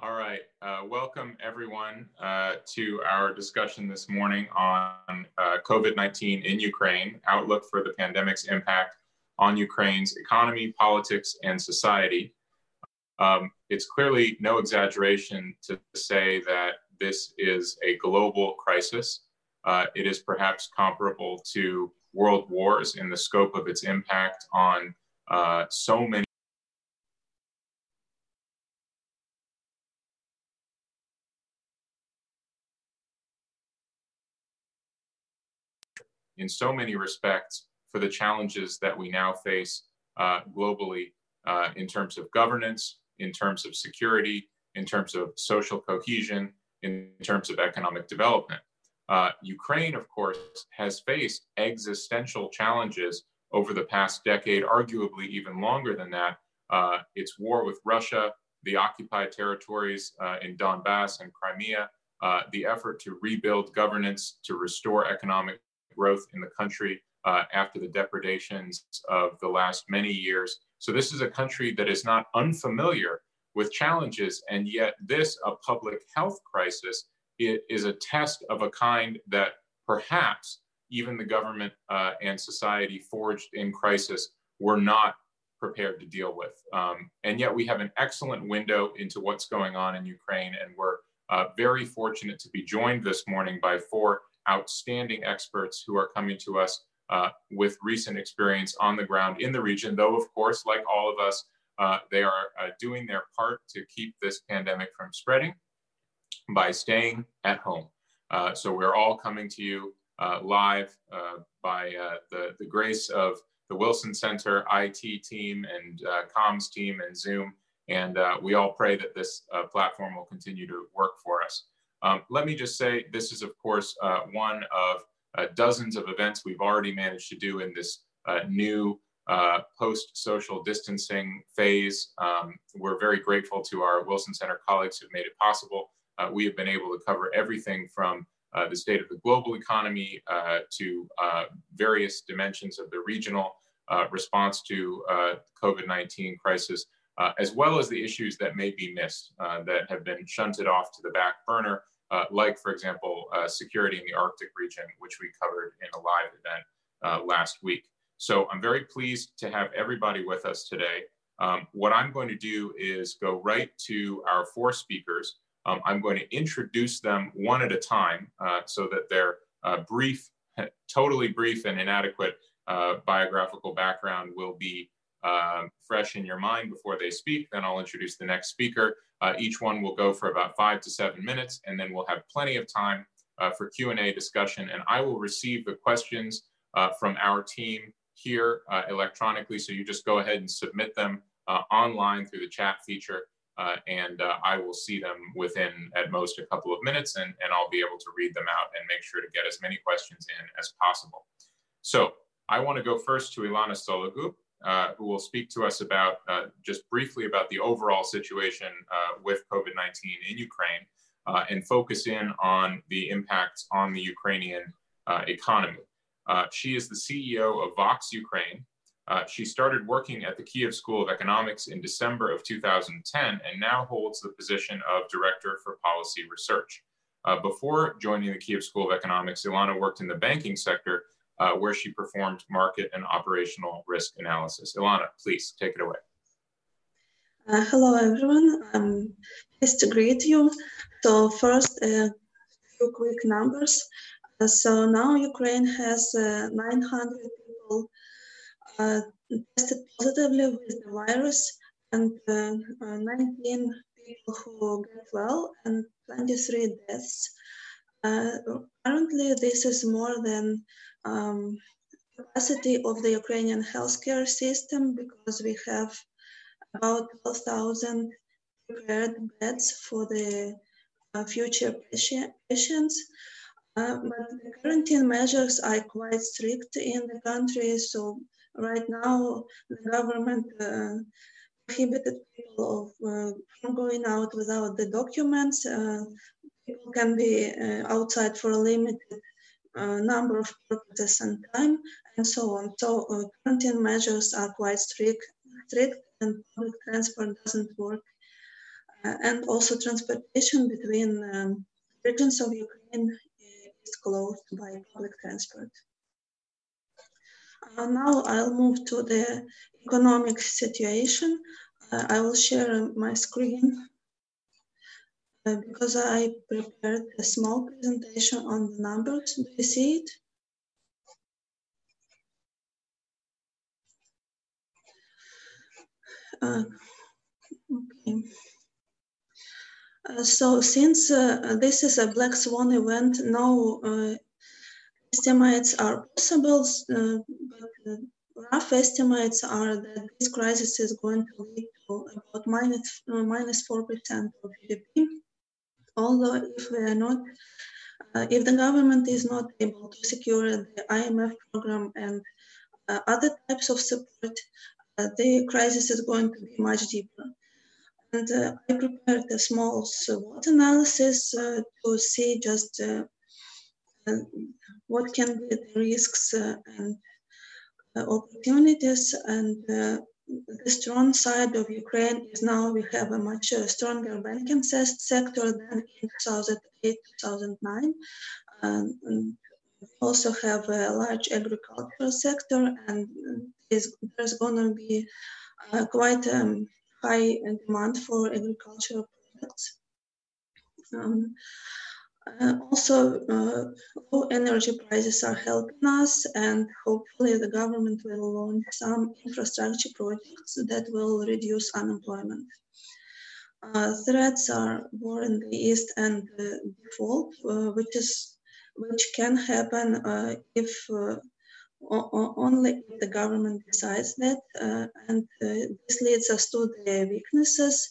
All right. Uh, welcome, everyone, uh, to our discussion this morning on uh, COVID 19 in Ukraine, outlook for the pandemic's impact on Ukraine's economy, politics, and society. Um, it's clearly no exaggeration to say that this is a global crisis. Uh, it is perhaps comparable to world wars in the scope of its impact on uh, so many in so many respects for the challenges that we now face uh, globally uh, in terms of governance, in terms of security, in terms of social cohesion, in terms of economic development. Uh, Ukraine, of course, has faced existential challenges over the past decade, arguably even longer than that. Uh, its war with Russia, the occupied territories uh, in Donbass and Crimea, uh, the effort to rebuild governance, to restore economic growth in the country uh, after the depredations of the last many years. So, this is a country that is not unfamiliar with challenges, and yet, this, a public health crisis, is a test of a kind that perhaps even the government uh, and society forged in crisis were not prepared to deal with. Um, and yet, we have an excellent window into what's going on in Ukraine, and we're uh, very fortunate to be joined this morning by four outstanding experts who are coming to us uh, with recent experience on the ground in the region, though, of course, like all of us, uh, they are uh, doing their part to keep this pandemic from spreading by staying at home. Uh, so we're all coming to you uh, live uh, by the, the grace of the Wilson Center IT team and comms team and Zoom. And we all pray that this platform will continue to work for us. Um, let me just say, this is, of course, uh, one of uh, dozens of events we've already managed to do in this uh, new uh, post-social distancing phase. Um, we're very grateful to our Wilson Center colleagues who've made it possible. Uh, we have been able to cover everything from uh, the state of the global economy to various dimensions of the regional response to COVID-19 crisis, uh, as well as the issues that may be missed uh, that have been shunted off to the back burner, uh, like, for example, uh, security in the Arctic region, which we covered in a live event uh, last week. So I'm very pleased to have everybody with us today. Um, what I'm going to do is go right to our four speakers. Um, I'm going to introduce them one at a time uh, so that their brief, totally brief and inadequate biographical background will be um, fresh in your mind before they speak. Then I'll introduce the next speaker. Uh, each one will go for about five to seven minutes, and then we'll have plenty of time uh, for Q&A discussion. And I will receive the questions uh, from our team here uh, electronically. So you just go ahead and submit them uh, online through the chat feature. Uh, and I will see them within at most a couple of minutes, and, and I'll be able to read them out and make sure to get as many questions in as possible. So I want to go first to Ilana Sologoub. Uh, who will speak to us about uh, just briefly about the overall situation uh, with COVID 19 in Ukraine uh, and focus in on the impacts on the Ukrainian uh, economy. she is the CEO of Vox Ukraine. she started working at the Kiev School of Economics in December of 2010 and now holds the position of Director for Policy Research. before joining the Kiev School of Economics, Ilana worked in the banking sector uh, where she performed market and operational risk analysis. Ilana, please take it away. Uh, hello, everyone. I'm pleased to greet you. So first, a uh, few quick numbers. Uh, so now Ukraine has uh, 900 people uh, tested positively with the virus and 19 people who get well and 23 deaths. currently, this is more than um, capacity of the Ukrainian healthcare system because we have about 12,000 prepared beds for the uh, future patients. Uh, but the quarantine measures are quite strict in the country. So right now, the government uh, prohibited people uh, from going out without the documents. Uh, people can be uh, outside for a limited number of purposes and time, and so on. So uh, quarantine measures are quite strict, strict, and public transport doesn't work and also transportation between um, regions of Ukraine is closed by public transport. Uh, now I'll move to the economic situation. Uh, I will share my screen uh, because I prepared a small presentation on the numbers. Do you see it? Uh, okay. Uh, so since uh, this is a black swan event, no uh, estimates are possible, uh, but rough estimates are that this crisis is going to lead to about minus, uh, minus 4% of GDP. Although if we are not, uh, if the government is not able to secure the IMF program and uh, other types of support, uh, the crisis is going to be much deeper. And uh, I prepared a small SWOT analysis uh, to see just what can be the risks and opportunities and uh, the strong side of Ukraine is now we have a much uh, stronger banking sector than in 2008 2009. Um, we also have a large agricultural sector, and there's going to be uh, quite a um, high demand for agricultural products. Um, uh, also, uh, low energy prices are helping us, and hopefully, the government will launch some infrastructure projects that will reduce unemployment. Uh, threats are war in the east and default, uh, which is which can happen uh, if uh, only if the government decides that, and this leads us to the weaknesses,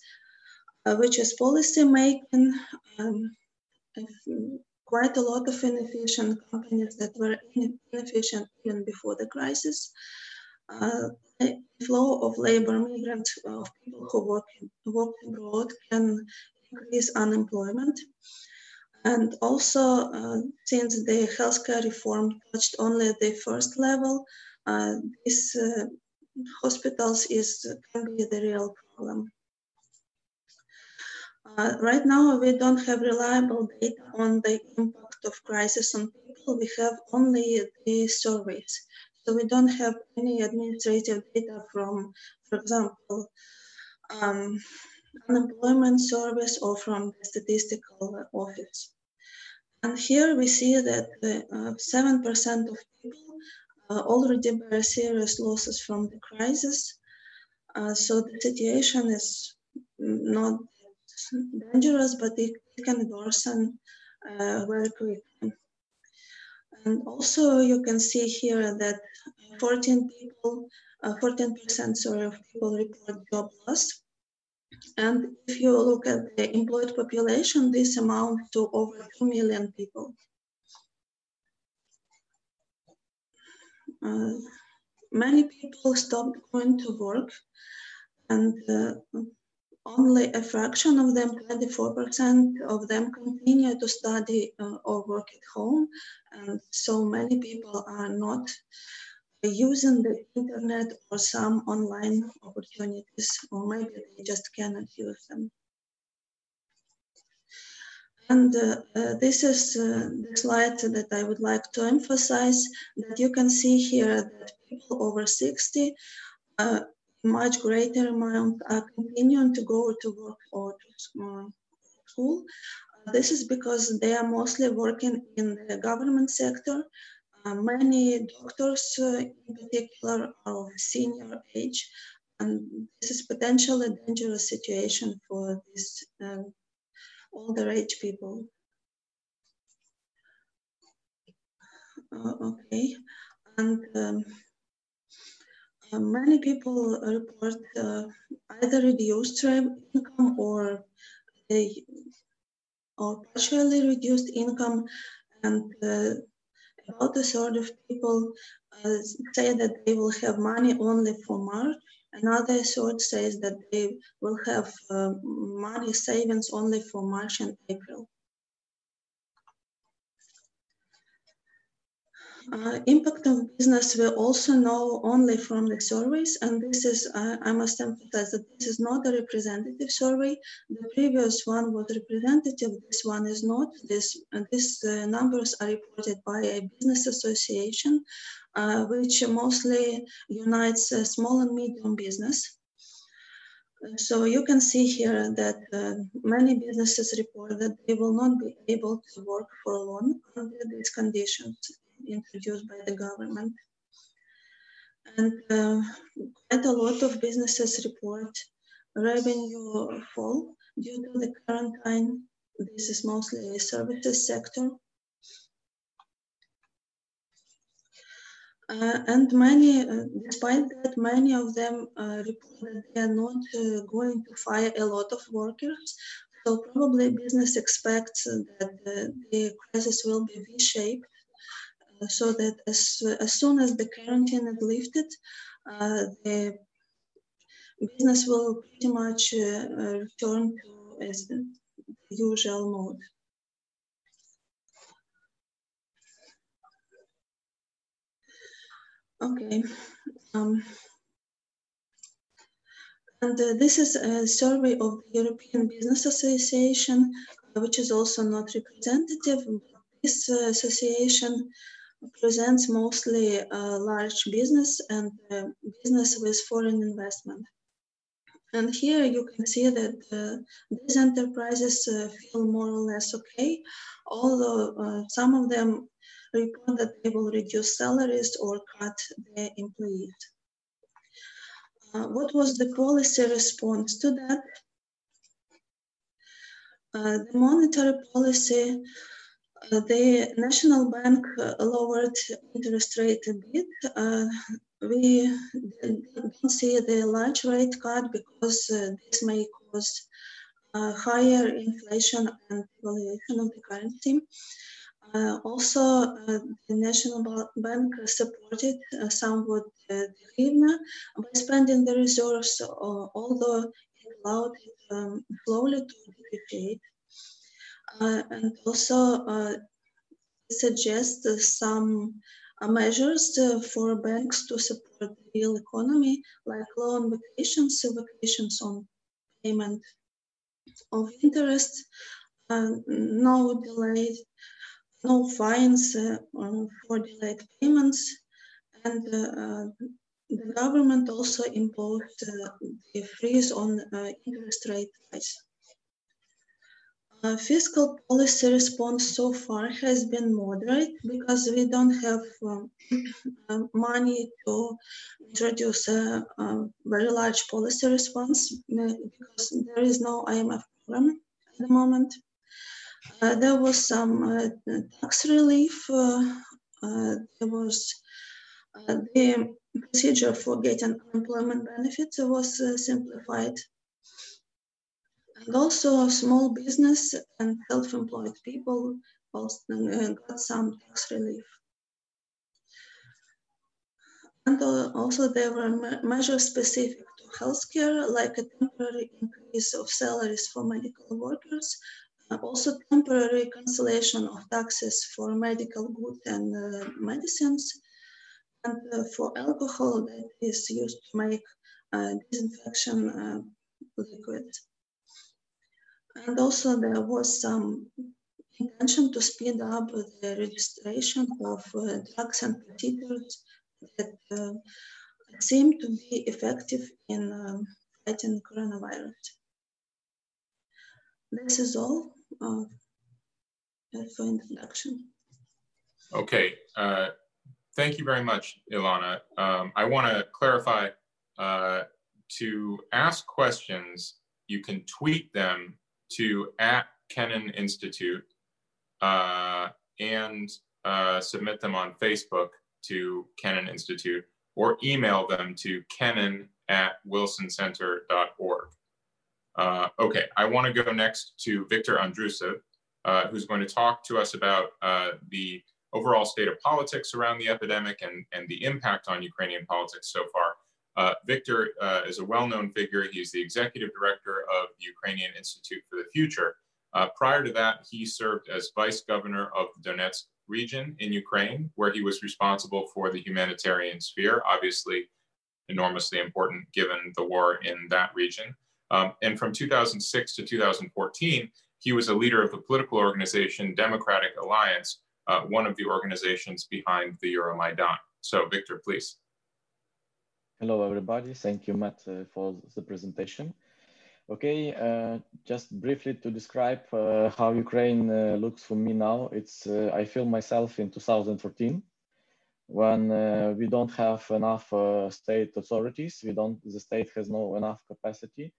which is policy making. Um, quite a lot of inefficient companies that were inefficient even before the crisis. Uh, the flow of labor migrants, of people who work, work abroad, can increase unemployment. And also, uh, since the healthcare reform touched only the first level, uh, uh, hospitals is can be the real problem. Uh, right now, we don't have reliable data on the impact of crisis on people. We have only the surveys. So we don't have any administrative data from, for example, um, unemployment service or from the statistical office. And here we see that 7% uh, of people uh, already bear serious losses from the crisis. Uh, so the situation is not dangerous, but it, can worsen uh, very quickly. And also you can see here that 14 people, 14% uh, sorry, of people report job loss. And if you look at the employed population, this amounts to over 2 million people. Uh, many people stopped going to work and uh, only a fraction of them, 24% of them continue to study uh, or work at home. And so many people are not using the internet or some online opportunities, or maybe they just cannot use them. And uh, uh, this is uh, the slide that I would like to emphasize that you can see here that people over 60 uh, much greater amount are continuing to go to work or to uh, school. Uh, this is because they are mostly working in the government sector. Uh, many doctors uh, in particular are of senior age, and this is potentially a dangerous situation for these um, older age people. Uh, okay, and um, uh, many people report uh, either reduced income or or partially reduced income and uh, about a third of people uh, say that they will have money only for March. Another third says that they will have uh, money savings only for March and April. Uh, impact on business we also know only from the surveys, and this is, uh, I must emphasize that this is not a representative survey. The previous one was representative, this one is not. This, uh, these uh, numbers are reported by a business association, uh, which mostly unites small and medium business. So you can see here that uh, many businesses report that they will not be able to work for long under these conditions introduced by the government. And uh, quite a lot of businesses report revenue fall due to the quarantine. This is mostly a services sector. Uh, and many, uh, despite that, many of them uh, report that they are not uh, going to fire a lot of workers. So probably business expects that the crisis will be V-shaped so that as, as soon as the quarantine is lifted, uh, the business will pretty much uh, return to as the usual mode. Okay. Um, and uh, this is a survey of the European Business Association, uh, which is also not representative. This uh, association presents mostly uh, large business and uh, business with foreign investment. And here you can see that uh, these enterprises uh, feel more or less okay, although uh, some of them report that they will reduce salaries or cut their employees. Uh, what was the policy response to that? the monetary policy the National Bank uh, lowered interest rate a bit. Uh, we don't see the large rate cut because this may cause higher inflation and devaluation of the currency. Uh, also, uh, the National Bank supported uh, somewhat the hryvnia by spending the reserves, although it allowed it um, slowly to depreciate. Uh, and also uh, suggest some uh, measures for banks to support the real economy, like loan vacations, vacations on payment of interest, no delay, no fines for delayed payments, and uh, the government also imposed uh, the freeze on uh, interest rate rise. Uh, fiscal policy response so far has been moderate because we don't have um, uh, money to introduce a, a, very large policy response uh, because there is no IMF program at the moment. Uh, there was some tax relief. There was the procedure for getting unemployment benefits was simplified and also small business and self-employed people also uh, got some tax relief. And uh, also there were measures specific to healthcare, like a temporary increase of salaries for medical workers, uh, also temporary cancellation of taxes for medical goods and uh, medicines, and uh, for alcohol that is used to make uh, disinfection liquid. And also there was some intention to speed up the registration of uh, drugs and procedures that uh, seem to be effective in um, fighting coronavirus. This is all uh, for introduction. Okay, uh, thank you very much, Ilana. Um, I want to clarify uh, to ask questions, you can tweet them to at Kennan Institute uh, and uh, submit them on Facebook to Kennan Institute or email them to kennan at wilsoncenter.org. Uh, okay, I want to go next to Victor Andrusiv, uh, who's going to talk to us about uh, the overall state of politics around the epidemic and, and the impact on Ukrainian politics so far. Uh, Victor uh, is a well-known figure. He's the executive director of the Ukrainian Institute for the Future. Uh, prior to that, he served as vice governor of the Donetsk region in Ukraine, where he was responsible for the humanitarian sphere, obviously enormously important given the war in that region. Um, and from 2006 to 2014, he was a leader of the political organization Democratic Alliance, uh, one of the organizations behind the Euromaidan. So, Victor, please. Hello, everybody. Thank you, Matt, uh, for the presentation. Okay, uh, just briefly to describe uh, how Ukraine uh, looks for me now. It's uh, I feel myself in 2014 when uh, we don't have enough state authorities. We don't. The state has no enough capacity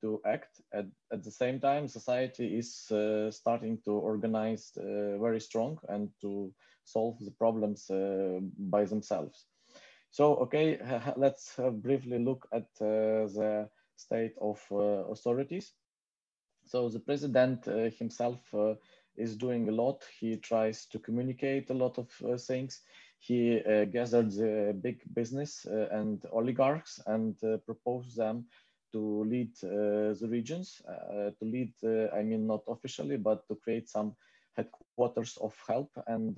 to act. At, at the same time, society is starting to organize very strong and to solve the problems by themselves. So, okay, let's briefly look at the state of uh, authorities. So the president uh, himself uh, is doing a lot. He tries to communicate a lot of things. He gathered the big business and oligarchs and proposed them to lead uh, the regions, uh, to lead, uh, I mean, not officially, but to create some headquarters of help. And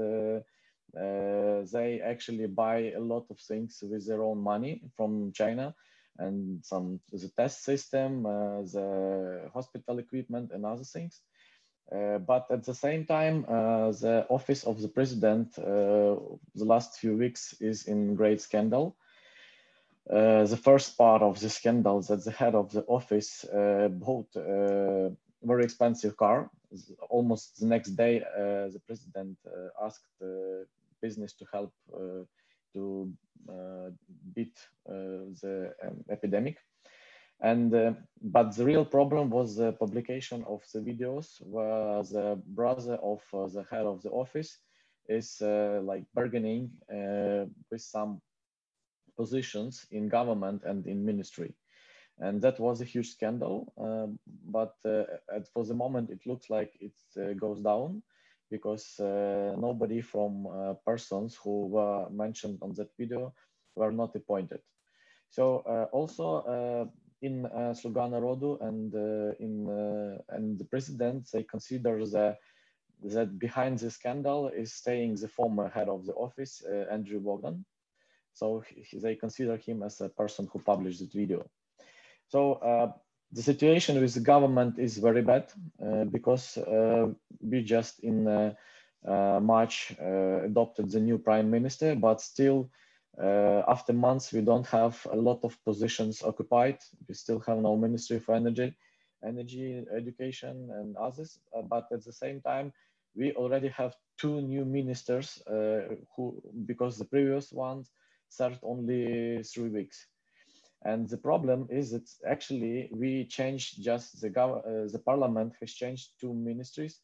they actually buy a lot of things with their own money from China and some the test system, uh, the hospital equipment, and other things. Uh, but at the same time, uh, the office of the president the last few weeks is in great scandal. Uh, the first part of the scandal that the head of the office uh, bought a very expensive car. Almost the next day, uh, the president asked the business to help to uh, beat uh, the um, epidemic. And uh, but the real problem was the publication of the videos where the brother of the head of the office is like bargaining with some positions in government and in ministry and that was a huge scandal. Uh, but uh, for the moment, it looks like it uh, goes down because uh, nobody from uh, persons who were mentioned on that video were not appointed. So uh, also in uh, Sluga and in and the president, they consider the, that behind the scandal is staying the former head of the office, Andrew Bogdan. So he, they consider him as a person who published that video. So uh, the situation with the government is very bad uh, because uh, we just in uh, uh March uh, adopted the new prime minister, but still after months we don't have a lot of positions occupied. We still have no Ministry for Energy, Energy, Education, and others. but at the same time, we already have two new ministers who, because the previous ones served only three weeks. And the problem is that actually we changed just the, uh, the parliament has changed two ministries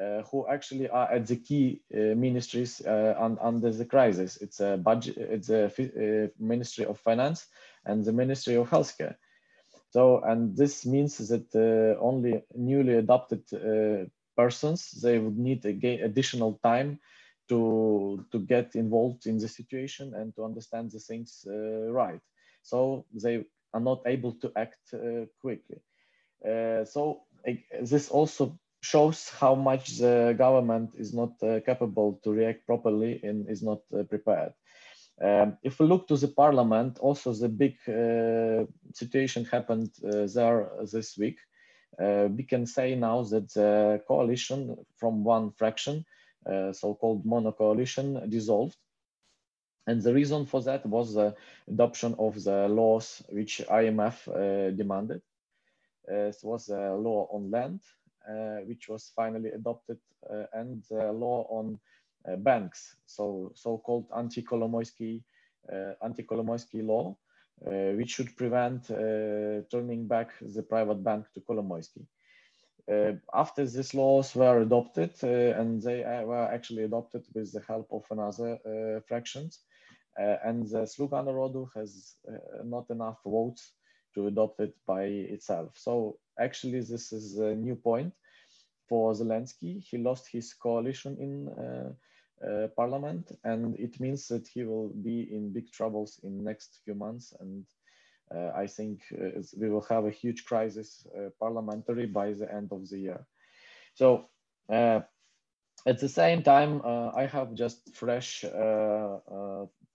uh, who actually are at the key uh, ministries uh, un under the crisis. It's a budget, it's a uh, Ministry of Finance and the Ministry of Healthcare. So, and this means that uh, only newly adopted persons, they would need additional time to, to get involved in the situation and to understand the things right so they are not able to act uh, quickly. Uh, so this also shows how much the government is not uh, capable to react properly and is not prepared. Um, if we look to the parliament, also the big uh, situation happened uh, there this week. Uh, we can say now that the coalition from one fraction, so-called mono coalition, dissolved. And the reason for that was the adoption of the laws which IMF uh, demanded. Uh, it was a law on land, uh, which was finally adopted, uh, and the law on uh, banks, so so-called anti-Kolomoisky uh, anti-Kolomoisky law, which should prevent turning back the private bank to Kolomoisky. Uh, after these laws were adopted, uh, and they uh, were actually adopted with the help of another fractions, and the Sluga Narodu has uh, not enough votes to adopt it by itself. So actually, this is a new point for Zelensky. He lost his coalition in uh, uh, parliament, and it means that he will be in big troubles in next few months. And uh, I think uh, we will have a huge crisis parliamentary by the end of the year. So at the same time, I have just fresh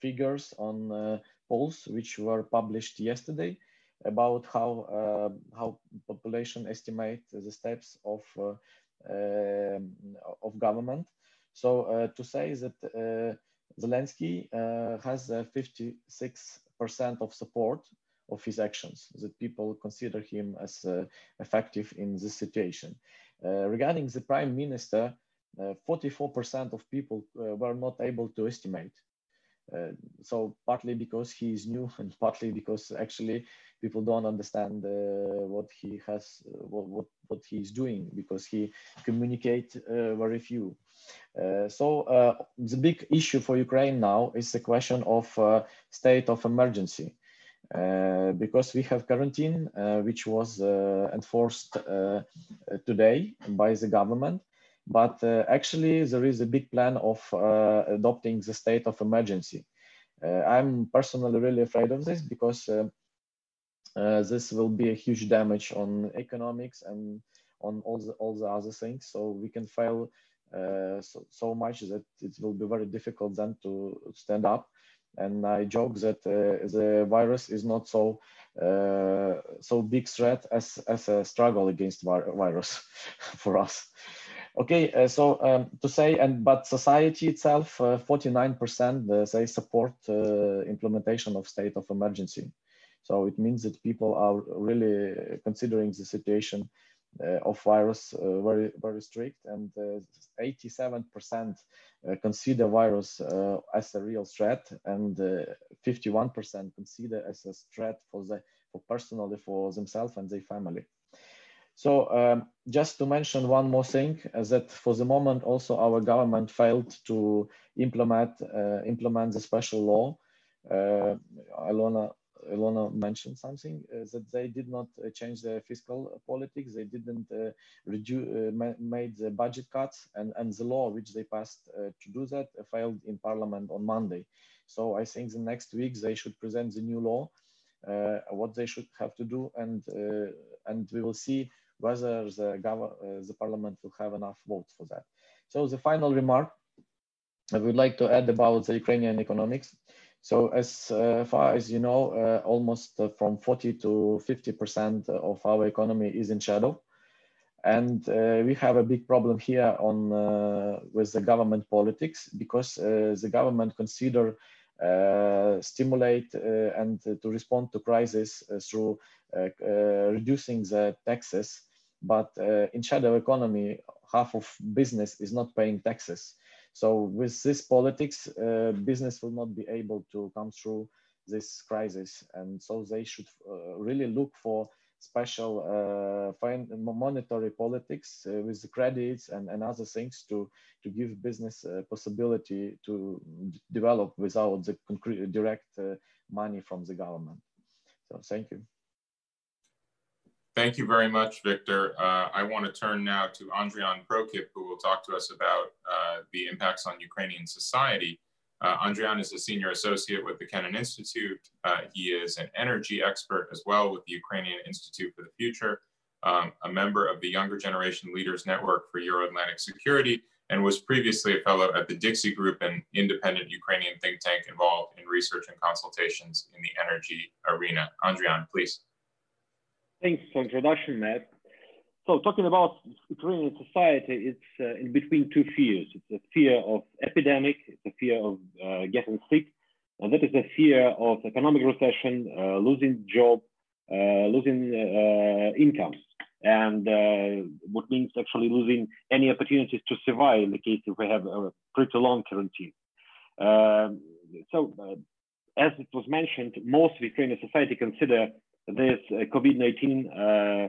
figures on uh, polls which were published yesterday about how uh, how population estimate the steps of uh, uh of government. So uh, to say that uh, Zelensky has 56% of support of his actions, that people consider him as effective in this situation. regarding the prime minister, 44% of people were not able to estimate uh, so partly because he is new and partly because actually people don't understand uh, what he has uh, what, what what he's doing because he communicate uh, very few. Uh, so the big issue for ukraine now is the question of state of emergency. Because we have quarantine which was enforced today by the government but uh, actually, there is a big plan of uh, adopting the state of emergency. Uh, I'm personally really afraid of this because this will be a huge damage on economics and on all the all the other things. So we can fail uh, so, so much that it will be very difficult then to stand up. And I joke that uh, the virus is not so uh, so big threat as as a struggle against virus for us. Okay, uh, so um, to say, and but society itself, 49% uh, they support uh, implementation of state of emergency. So it means that people are really considering the situation uh, of virus uh, very very strict, and 87% consider virus as a real threat, and 51% consider as a threat for the for personally for themselves and their family. So um, just to mention one more thing, is that for the moment also our government failed to implement uh, implement the special law. Uh, Ilona Ilona mentioned something uh, that they did not uh, change the fiscal politics. They didn't uh, reduce uh, ma made the budget cuts, and and the law which they passed to do that failed in parliament on Monday. So I think the next week they should present the new law, what they should have to do, and and we will see whether the, uh, the parliament will have enough votes for that. So the final remark I would like to add about the Ukrainian economics. So as uh, far as you know, uh, almost uh, from 40 to 50% of our economy is in shadow. And uh, we have a big problem here on uh, with the government politics because the government consider stimulate and to respond to crisis through reducing the taxes but uh, in shadow economy, half of business is not paying taxes. So with this politics, uh, business will not be able to come through this crisis. And so they should uh, really look for special uh, monetary politics uh, with the credits and, and other things to, to give business possibility to develop without the direct money from the government. So thank you. Thank you very much, Victor. Uh, I want to turn now to Andrian Prokip, who will talk to us about uh, the impacts on Ukrainian society. Uh, Andrian is a senior associate with the Kennan Institute. Uh, he is an energy expert as well with the Ukrainian Institute for the Future, um, a member of the Younger Generation Leaders Network for Euro-Atlantic Security, and was previously a fellow at the DiXi Group, an independent Ukrainian think tank involved in research and consultations in the energy arena. Andrian, please. Thanks for introduction, Matt. So talking about Ukrainian society, it's uh, in between two fears. It's a fear of epidemic, it's a fear of uh, getting sick, and that is a fear of economic recession, uh, losing job, uh, losing uh, incomes, and uh, what means actually losing any opportunities to survive in the case if we have a pretty long quarantine. Um, so as it was mentioned, most Ukrainian society consider this uh, COVID-19 uh,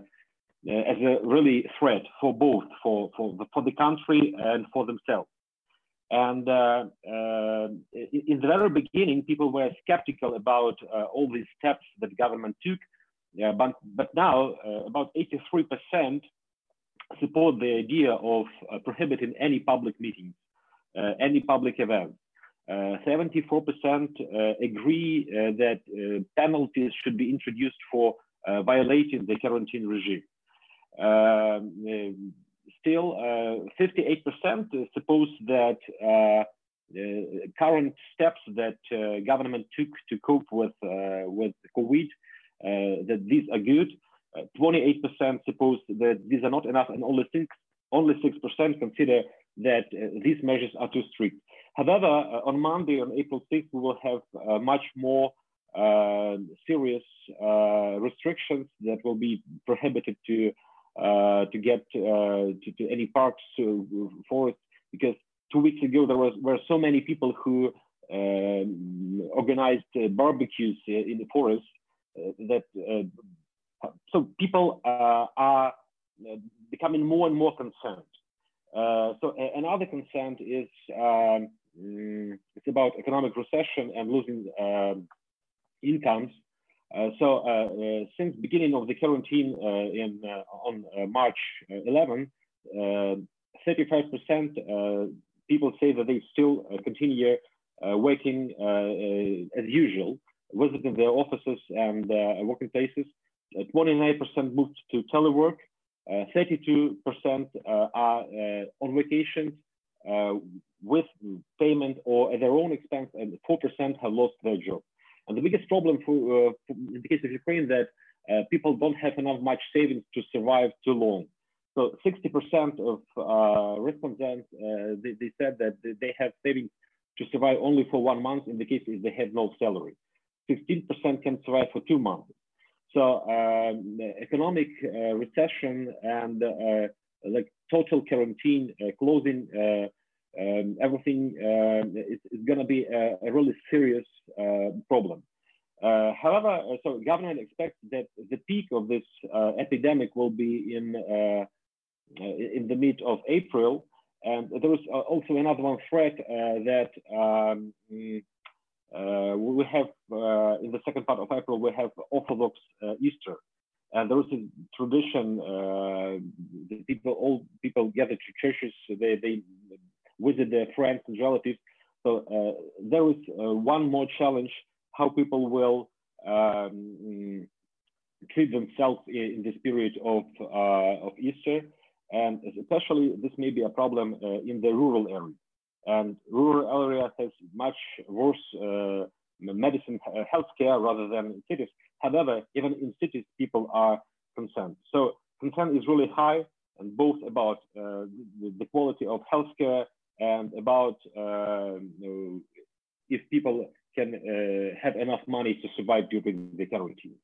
uh, as a really threat for both, for, for, the, for the country and for themselves. And uh, uh, in the very beginning, people were skeptical about uh, all these steps that government took. Yeah, but, but now, about 83% support the idea of prohibiting any public meetings, any public events. 74% uh, uh, agree uh, that uh, penalties should be introduced for uh, violating the quarantine regime. Um, uh, still 58% suppose that current steps that government took to cope with with COVID that these are good. 28% suppose that these are not enough, and only six only 6% consider that uh, these measures are too strict. However, uh, on Monday, on April 6th, we will have uh, much more serious restrictions that will be prohibited to to get to, to, any parks, uh, forests, because two weeks ago there was were so many people who um, organized barbecues in the forest that so people are becoming more and more concerned. Uh, so another concern is um, mm, it's about economic recession and losing um, incomes. Uh, so uh, uh since beginning of the quarantine uh, in uh, on uh, March 11, 35% people say that they still continue working as usual, visiting their offices and working places. 29% moved to telework, 32% uh, on are uh, with payment or at their own expense, and 4% have lost their job. And the biggest problem for, for in the case of Ukraine that people don't have enough much savings to survive too long. So 60% of uh, respondents, uh, they, they, said that they have savings to survive only for one month in the case if they have no salary. 15% can survive for two months. So um, economic uh, recession and uh, like total quarantine, uh, closing um, everything is, is going to be a, a, really serious problem. however, so government expects that the peak of this epidemic will be in in the mid of April, and there is also another one threat that um, uh, we have uh, in the second part of April we have Orthodox uh, Easter, and there is a tradition. the people, all people gather to churches. They they visit their friends and relatives. So there is one more challenge: how people will um, treat themselves in, in this period of of Easter, and especially this may be a problem in the rural area and rural area has much worse uh, medicine uh, healthcare rather than cities. However, even in cities, people are concerned. So concern is really high, and both about uh, the, the, quality of healthcare and about uh, if people can uh, have enough money to survive during the quarantine.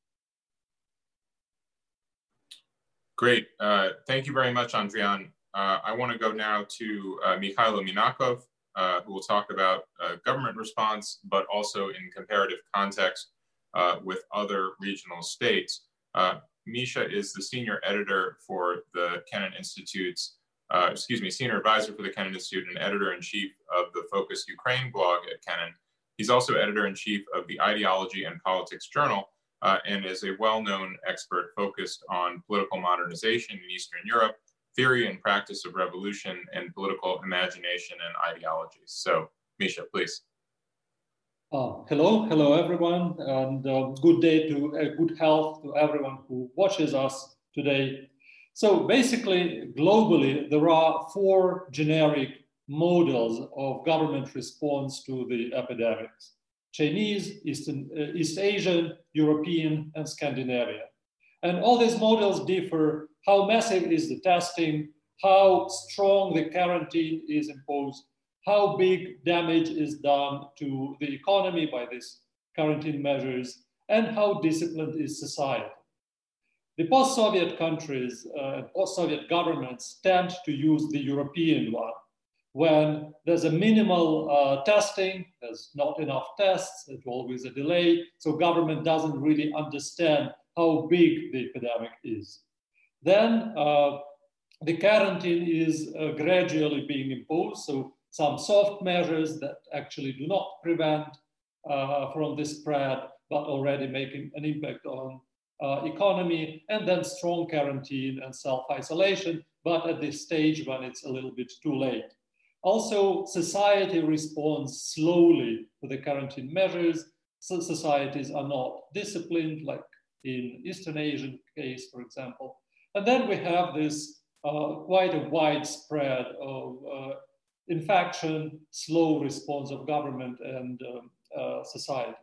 Great. Uh, thank you very much, Andrian. Uh, I want to go now to uh, Mykhailo Minakov, uh, who will talk about uh, government response, but also in comparative context uh, with other regional states. Uh, Misha is the senior editor for the Kennan Institute's, uh, excuse me, senior advisor for the Kennan Institute and editor-in-chief of the Focus Ukraine blog at Kennan. He's also editor-in-chief of the Ideology and Politics Journal, uh, and is a well-known expert focused on political modernization in Eastern Europe theory and practice of revolution and political imagination and ideologies. So, Misha, please. Uh, hello, hello everyone, and uh, good day to uh, good health to everyone who watches us today. So basically, globally, there are four generic models of government response to the epidemics. Chinese, Eastern, uh, East Asian, European, and Scandinavian. And all these models differ how massive is the testing, how strong the quarantine is imposed, how big damage is done to the economy by these quarantine measures, and how disciplined is society. The post-Soviet countries uh, post-Soviet governments tend to use the European one. When there's a minimal uh, testing, there's not enough tests, there's always a delay, so government doesn't really understand how big the epidemic is. Then uh, the quarantine is uh, gradually being imposed. So some soft measures that actually do not prevent uh, from the spread, but already making an impact on uh, economy, and then strong quarantine and self-isolation, but at this stage when it's a little bit too late. Also, society responds slowly to the quarantine measures. So societies are not disciplined, like in Eastern Asian case, for example. And then we have this uh, quite a widespread of uh, infection, slow response of government and um, uh, society.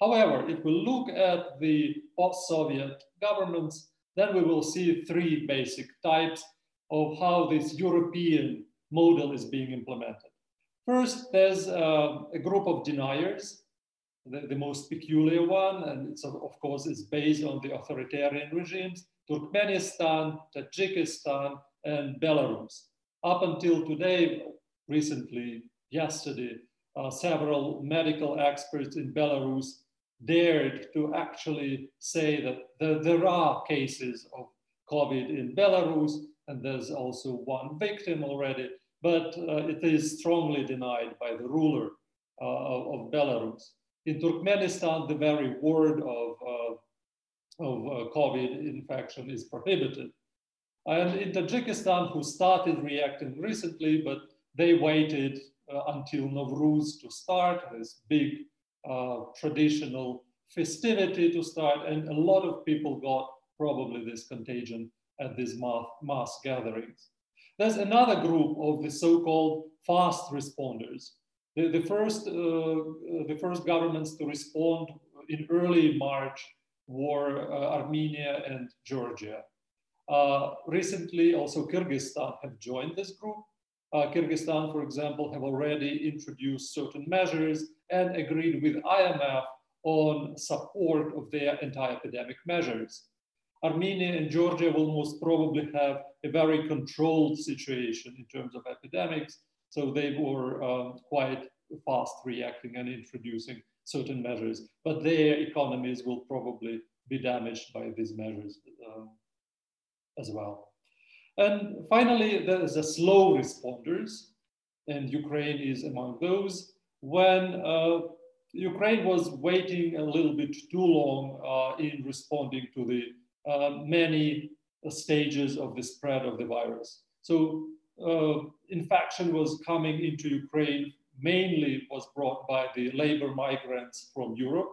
However, if we look at the post-Soviet governments, then we will see three basic types of how this European model is being implemented. First, there's uh, a group of deniers, the, the, most peculiar one, and it's of course is based on the authoritarian regimes, Turkmenistan, Tajikistan, and Belarus. Up until today, recently, yesterday, uh, several medical experts in Belarus dared to actually say that there, there are cases of COVID in Belarus, and there's also one victim already, but uh, it is strongly denied by the ruler uh, of, Belarus. In Turkmenistan, the very word of, uh, of uh, COVID infection is prohibited. And in Tajikistan, who started reacting recently, but they waited uh, until Nowruz to start, this big uh, traditional festivity to start, and a lot of people got probably this contagion at these mass, mass gatherings. There's another group of the so-called fast responders. The, the, first, uh, the first governments to respond in early March were uh, Armenia and Georgia. Uh, recently, also Kyrgyzstan have joined this group. Uh, Kyrgyzstan, for example, have already introduced certain measures and agreed with IMF on support of their anti-epidemic measures. Armenia and Georgia will most probably have a very controlled situation in terms of epidemics, so they were um, quite fast reacting and introducing certain measures, but their economies will probably be damaged by these measures um, as well. And finally, there is a slow responders, and Ukraine is among those. When uh, Ukraine was waiting a little bit too long uh, in responding to the uh, many stages of the spread of the virus. So uh, infection was coming into Ukraine mainly was brought by the labor migrants from Europe.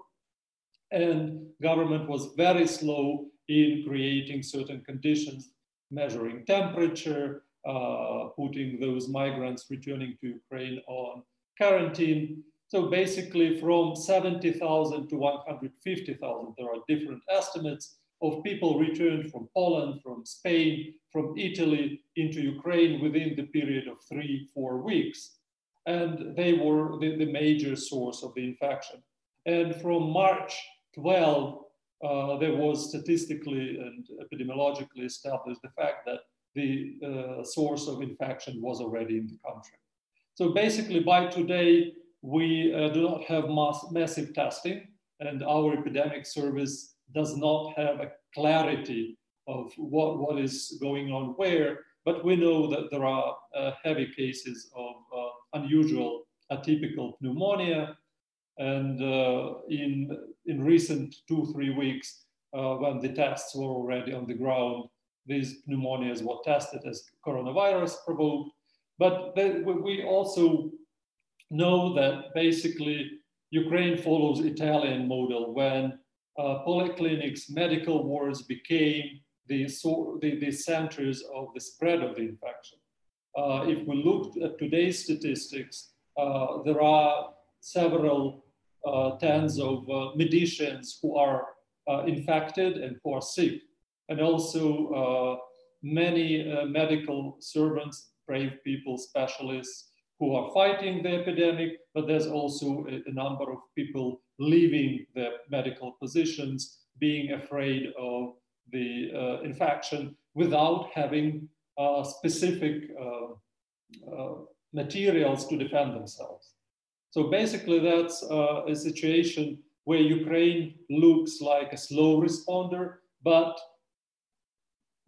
And government was very slow in creating certain conditions, measuring temperature, uh, putting those migrants returning to Ukraine on quarantine. So basically from 70,000 to 150,000, there are different estimates of people returned from Poland, from Spain, from Italy into Ukraine within the period of three, four weeks. And they were the, the major source of the infection. And from March 12, uh, there was statistically and epidemiologically established the fact that the uh, source of infection was already in the country. So basically, by today, we uh, do not have mass, massive testing, and our epidemic service does not have a clarity of what, what is going on where, but we know that there are uh, heavy cases of uh, unusual atypical pneumonia. And in, in recent two, three weeks, uh, when the tests were already on the ground, these pneumonias were tested as coronavirus provoked. But we also know that basically Ukraine follows Italian model when uh, polyclinics, medical wards became the, so, the, the, centers of the spread of the infection. Uh, if we look at today's statistics, uh, there are several tens of uh, medicians who are uh, infected and who are sick, and also many medical servants, brave people, specialists who are fighting the epidemic, but there's also a, a number of people leaving their medical positions, being afraid of the uh, infection without having uh, specific uh, uh materials to defend themselves. So basically, that's uh, a situation where Ukraine looks like a slow responder, but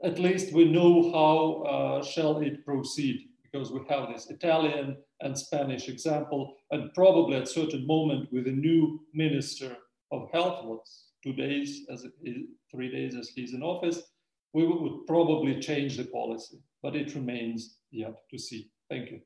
at least we know how uh, shall it proceed because we have this Italian and Spanish example, and probably at certain moment with a new minister of health, was two days as three days as he's in office, we would probably change the policy, but it remains yet to see. Thank you.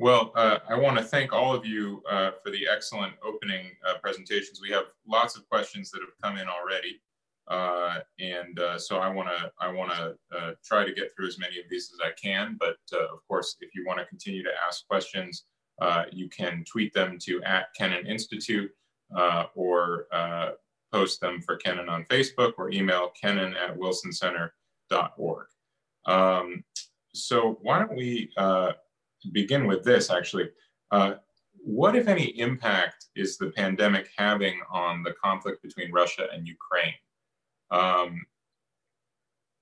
Well, uh, I want to thank all of you uh, for the excellent opening uh, presentations. We have lots of questions that have come in already. Uh, and uh, so I want to I want to uh, try to get through as many of these as I can. But of course, if you want to continue to ask questions, you can tweet them to at Kennan Institute or post them for Kennan on Facebook or email kennan at wilsoncenter.org. Um, so why don't we begin with this actually? what, if any, impact is the pandemic having on the conflict between Russia and Ukraine? Um,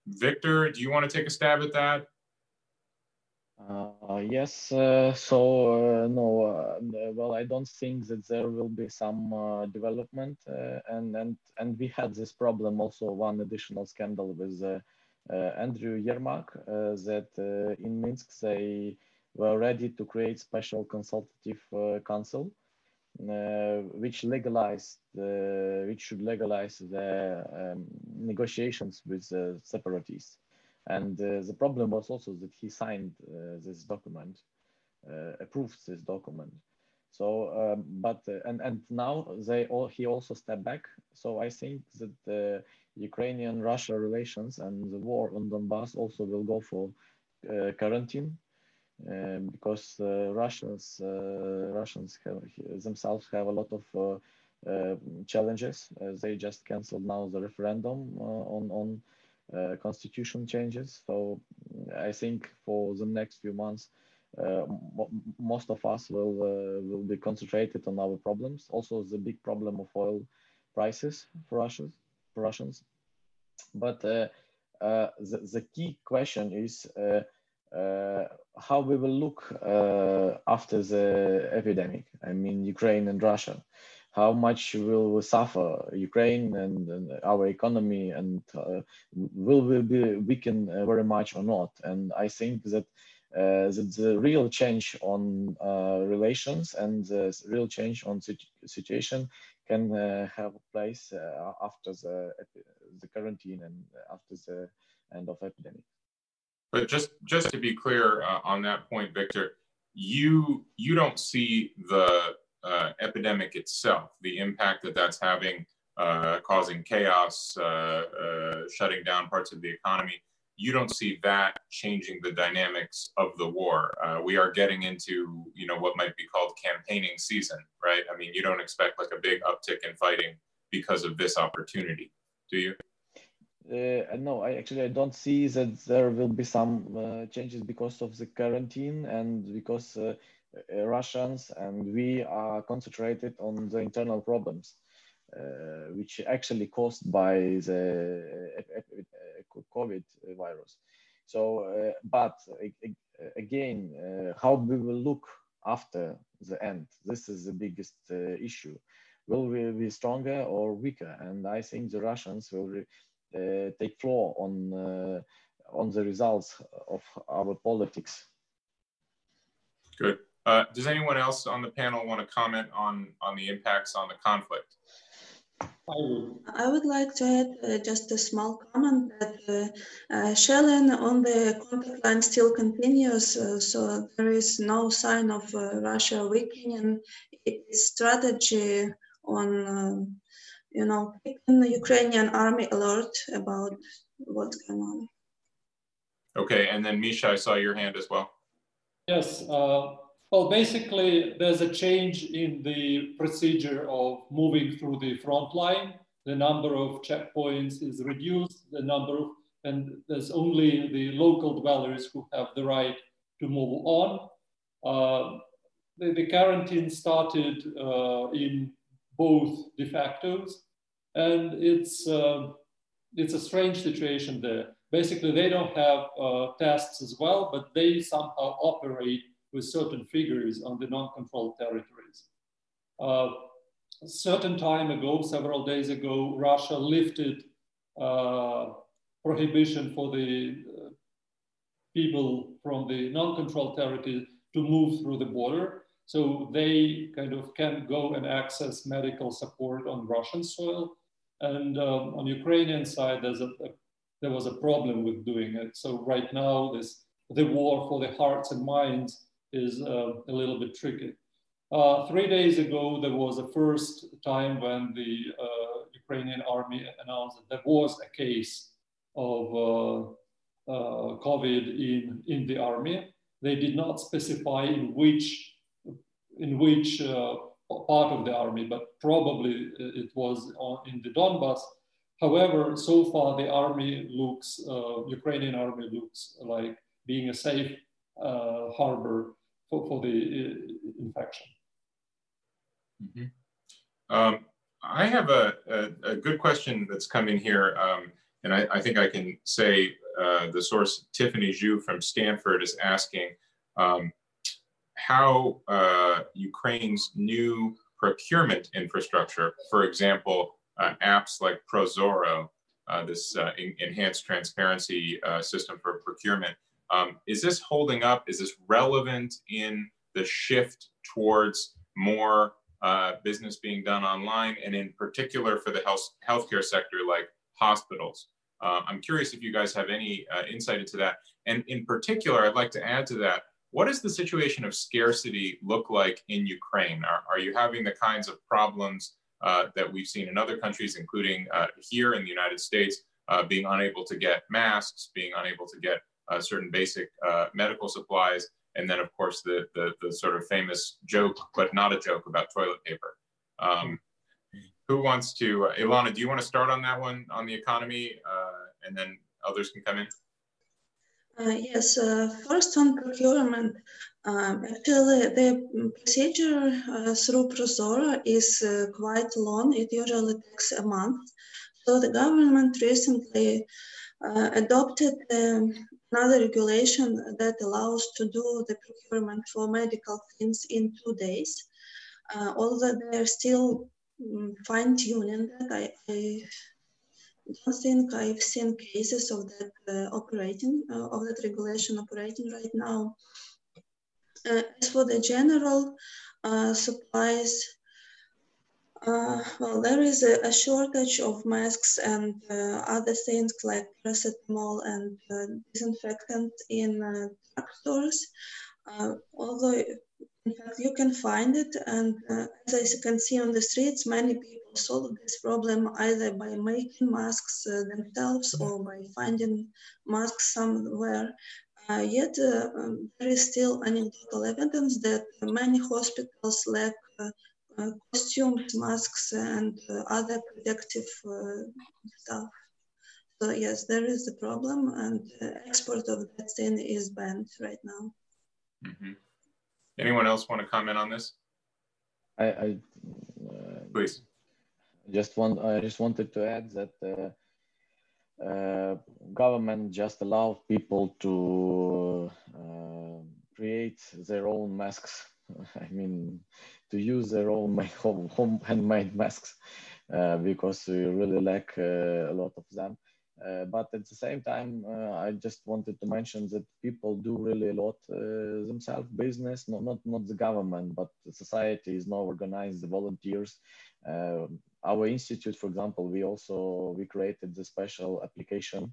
Victor, do you want to take a stab at that? Uh, yes, uh, so uh, no, uh, well, I don't think that there will be some uh, development, uh, and and and we had this problem also one additional scandal with Andrew Yermak that in Minsk they were ready to create special consultative council uh, which legalized the, which should legalize the um, negotiations with the separatists. And uh, the problem was also that he signed uh, this document, uh, approved this document. So, um, but uh, and and now they all he also stepped back. So I think that the Ukrainian-Russia relations and the war on Donbass also will go for uh, quarantine um, because uh, Russians uh, Russians have, themselves have a lot of uh, challenges. they just canceled now the referendum on on constitution changes. So I think for the next few months, uh, most of us will uh, will be concentrated on our problems. Also, the big problem of oil prices for Russians. For Russians, but uh, the the key question is uh, how we will look uh, after the epidemic. I mean, Ukraine and Russia. How much will we suffer, Ukraine and, and our economy, and uh, will we be weakened very much or not? And I think that uh, that the real change on uh, relations and the real change on situ situation can uh, have place after the, the quarantine and after the end of epidemic. But just just to be clear uh, on that point, Victor, you you don't see the uh, epidemic itself, the impact that that's having, uh, causing chaos, uh, uh, shutting down parts of the economy. You don't see that changing the dynamics of the war. Uh, we are getting into you know what might be called campaigning season, right? I mean, you don't expect like a big uptick in fighting because of this opportunity, do you? Uh, no, I actually I don't see that there will be some uh, changes because of the quarantine and because uh, uh Russians and we are concentrated on the internal problems, uh, which actually caused by the uh, COVID virus. So, but again, how we will look after the end, this is the biggest issue. Will we be stronger or weaker? And I think the Russians will take floor on uh, on the results of our politics. Good. Uh, does anyone else on the panel want to comment on on the impacts on the conflict? I would like to add uh, just a small comment that uh, uh, shelling on the contact line still continues, so there is no sign of Russia weakening its strategy on you know, keeping the Ukrainian army alert about what's going on. Okay, and then Misha, I saw your hand as well. Yes, uh, well, basically, there's a change in the procedure of moving through the front line. The number of checkpoints is reduced, the number of, and there's only the local dwellers who have the right to move on. Uh, the, the, quarantine started uh, in both de factos. And it's, uh, it's a strange situation there. Basically, they don't have uh, tests as well, but they somehow operate with certain figures on the non-controlled territories. Uh, a certain time ago, several days ago, Russia lifted uh, prohibition for the uh, people from the non-controlled territory to move through the border. So they kind of can go and access medical support on Russian soil. And um, on Ukrainian side, a, a, there was a problem with doing it. So right now, this the war for the hearts and minds is uh, a little bit tricky. Uh, three days ago, there was a first time when the uh, Ukrainian army announced that there was a case of uh, uh, COVID in, in the army. They did not specify in which, in which uh, part of the army, but probably it was in the Donbass. However, so far the army looks, uh, Ukrainian army looks like being a safe uh, harbor for, for the infection. Mm -hmm. um, I have a, a, a, good question that's come in here, um, and I, I, think I can say uh, the source Tiffany Zhu from Stanford is asking um, how uh, Ukraine's new procurement infrastructure, for example, uh, apps like Prozoro, uh, this uh, enhanced transparency system for procurement, um, is this holding up? Is this relevant in the shift towards more uh, business being done online, and in particular for the health healthcare sector, like hospitals. Uh, I'm curious if you guys have any uh, insight into that. And in particular, I'd like to add to that, what does the situation of scarcity look like in Ukraine? Are, are you having the kinds of problems uh, that we've seen in other countries, including uh, here in the United States, uh, being unable to get masks, being unable to get certain basic medical supplies? and then of course the, the, the sort of famous joke, but not a joke about toilet paper. Um, who wants to, uh, Ilona? Do you want to start on that one on the economy, uh, and then others can come in? Uh, yes, uh, first on procurement. Um, actually, the procedure uh, through Prozoro is uh, quite long. It usually takes a month. So the government recently adopted um, another regulation that allows to do the procurement for medical things in two days. Uh, although they're still um, fine tuning that, I, I, don't think I've seen cases of that uh, operating, uh, of that regulation operating right now. Uh, as for the general uh, supplies, uh, well, there is a, a, shortage of masks and uh, other things like paracetamol and disinfectant in drugstores. Although, in fact, you can find it, and as I can see on the streets, many people solve this problem either by making masks themselves or by finding masks somewhere. yet, um, there is still anecdotal evidence that many hospitals lack uh, costumes, masks, and uh, other protective uh, stuff. So yes, there is a problem, and export of that thing is banned right now. Mm -hmm. Anyone else want to comment on this? I, I please. Just want I just wanted to add that uh, uh, government just allow people to uh, create their own masks. I mean, to use their own home, home handmade masks uh, because we really lack uh, a lot of them. Uh, but at the same time, I just wanted to mention that people do really a lot themselves, business, not, not, not the government, but society is now organized, the volunteers. Uh, our institute, for example, we also, we created the special application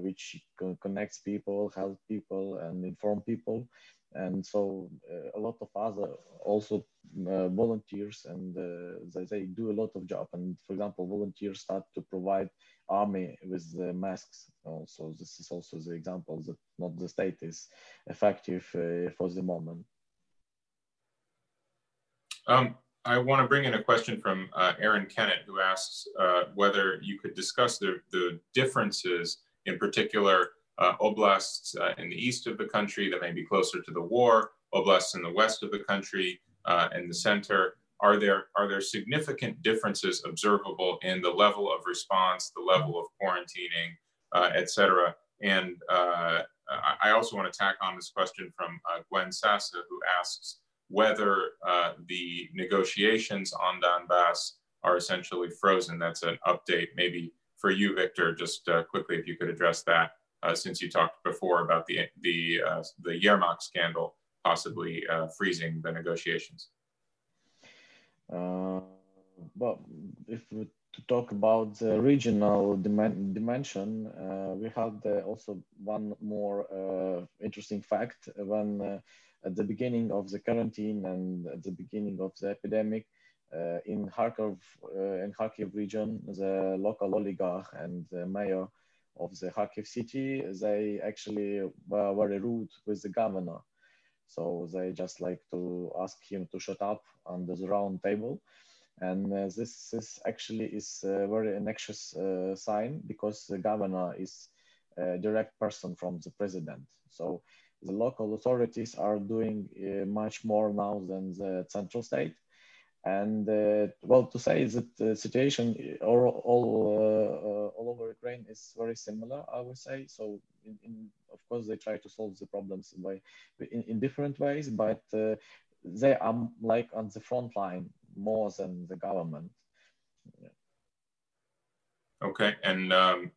which connects people, help people and inform people. And so uh, a lot of other also uh, volunteers and uh, they, they, do a lot of job. And for example volunteers start to provide army with the masks. Also this is also the example that not the state is effective uh, for the moment. Um, I want to bring in a question from uh, Aaron Kennett, who asks uh, whether you could discuss the, the differences, in particular, uh, oblasts uh, in the east of the country that may be closer to the war, oblasts in the west of the country uh, and the center. Are there, are there significant differences observable in the level of response, the level of quarantining, uh, et cetera? And I also want to tack on this question from Gwen Sasse, who asks whether the negotiations on Donbass are essentially frozen. That's an update maybe for you, Victor, just quickly if you could address that uh, since you talked before about the the uh, the Yermak scandal possibly uh, freezing the negotiations. Uh, but if we to talk about the regional dimension, uh, we had also one more uh, interesting fact when at the beginning of the quarantine and at the beginning of the epidemic, Uh, in Kharkov, uh, in Kharkiv region, the local oligarch and the mayor of the Kharkiv city, they actually were very rude with the governor. So they just like to ask him to shut up under the round table. And uh, this, this actually is a very anxious uh, sign because the governor is a direct person from the president. So the local authorities are doing uh, much more now than the central state. And uh, well, to say that the situation all, all, uh, all over Ukraine is very similar, I would say. So, in, in, of course, they try to solve the problems by in, in different ways, but uh, they are like on the front line more than the government. Yeah. Okay, and um,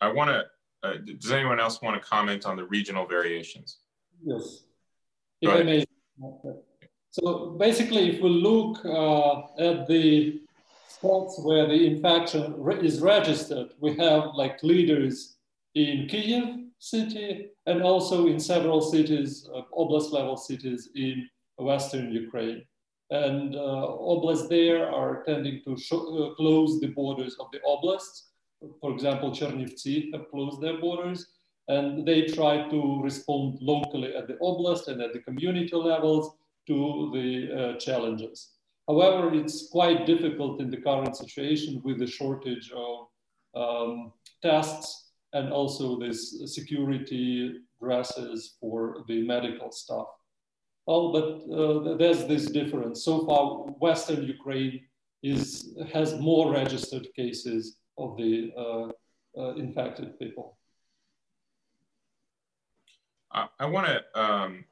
I want to. Uh, does anyone else want to comment on the regional variations? Yes, if I may. So basically, if we look uh, at the spots where the infection re is registered, we have like leaders in Kiev city and also in several cities, uh, oblast level cities in Western Ukraine. And uh, oblasts there are tending to uh, close the borders of the oblasts. For example, Chernivtsi have closed their borders and they try to respond locally at the oblast and at the community levels to the uh, challenges. However, it's quite difficult in the current situation with the shortage of um, tests and also this security dresses for the medical staff. Oh, but uh, there's this difference. So far, Western Ukraine is, has more registered cases of the uh, uh infected people. I want to um,